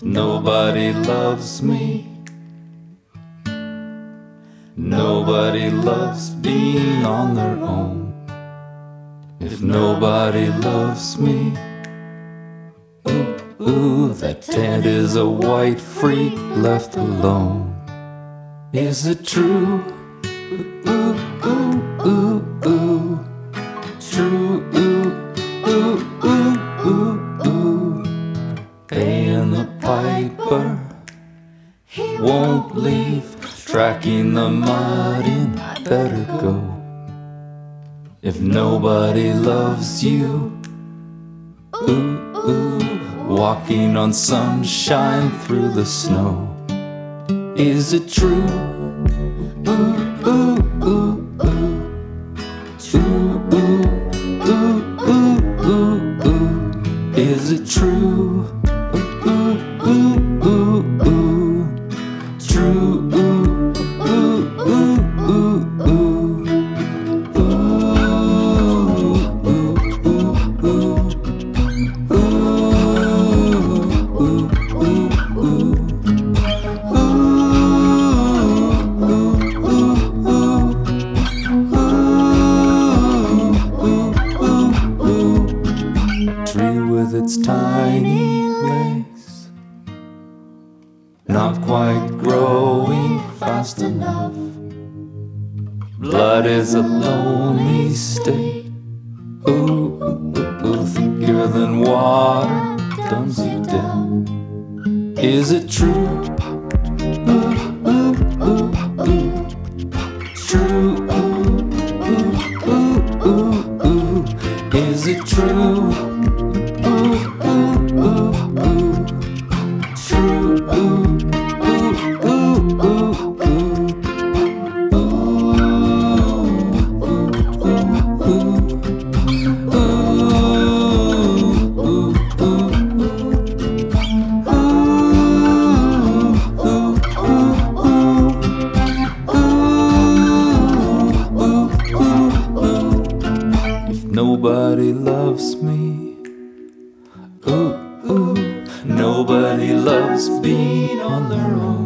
Nobody loves me, nobody loves being on their own. If nobody loves me, ooh, ooh, that tent is a white freak left alone. Is it true? Ooh, ooh, Paying the piper, won't leave. Tracking the mud in, better go. If nobody loves you, ooh, ooh, walking on sunshine through the snow. Is it true? Ooh, ooh, ooh. Is it true? Its tiny legs, not quite growing fast enough. Blood is a lonely state. Ooh, ooh, ooh, thicker than water, dumbs you down. Is it true? Ooh, ooh, ooh. True. Is it true? Nobody loves me, ooh, ooh, nobody loves being on their own.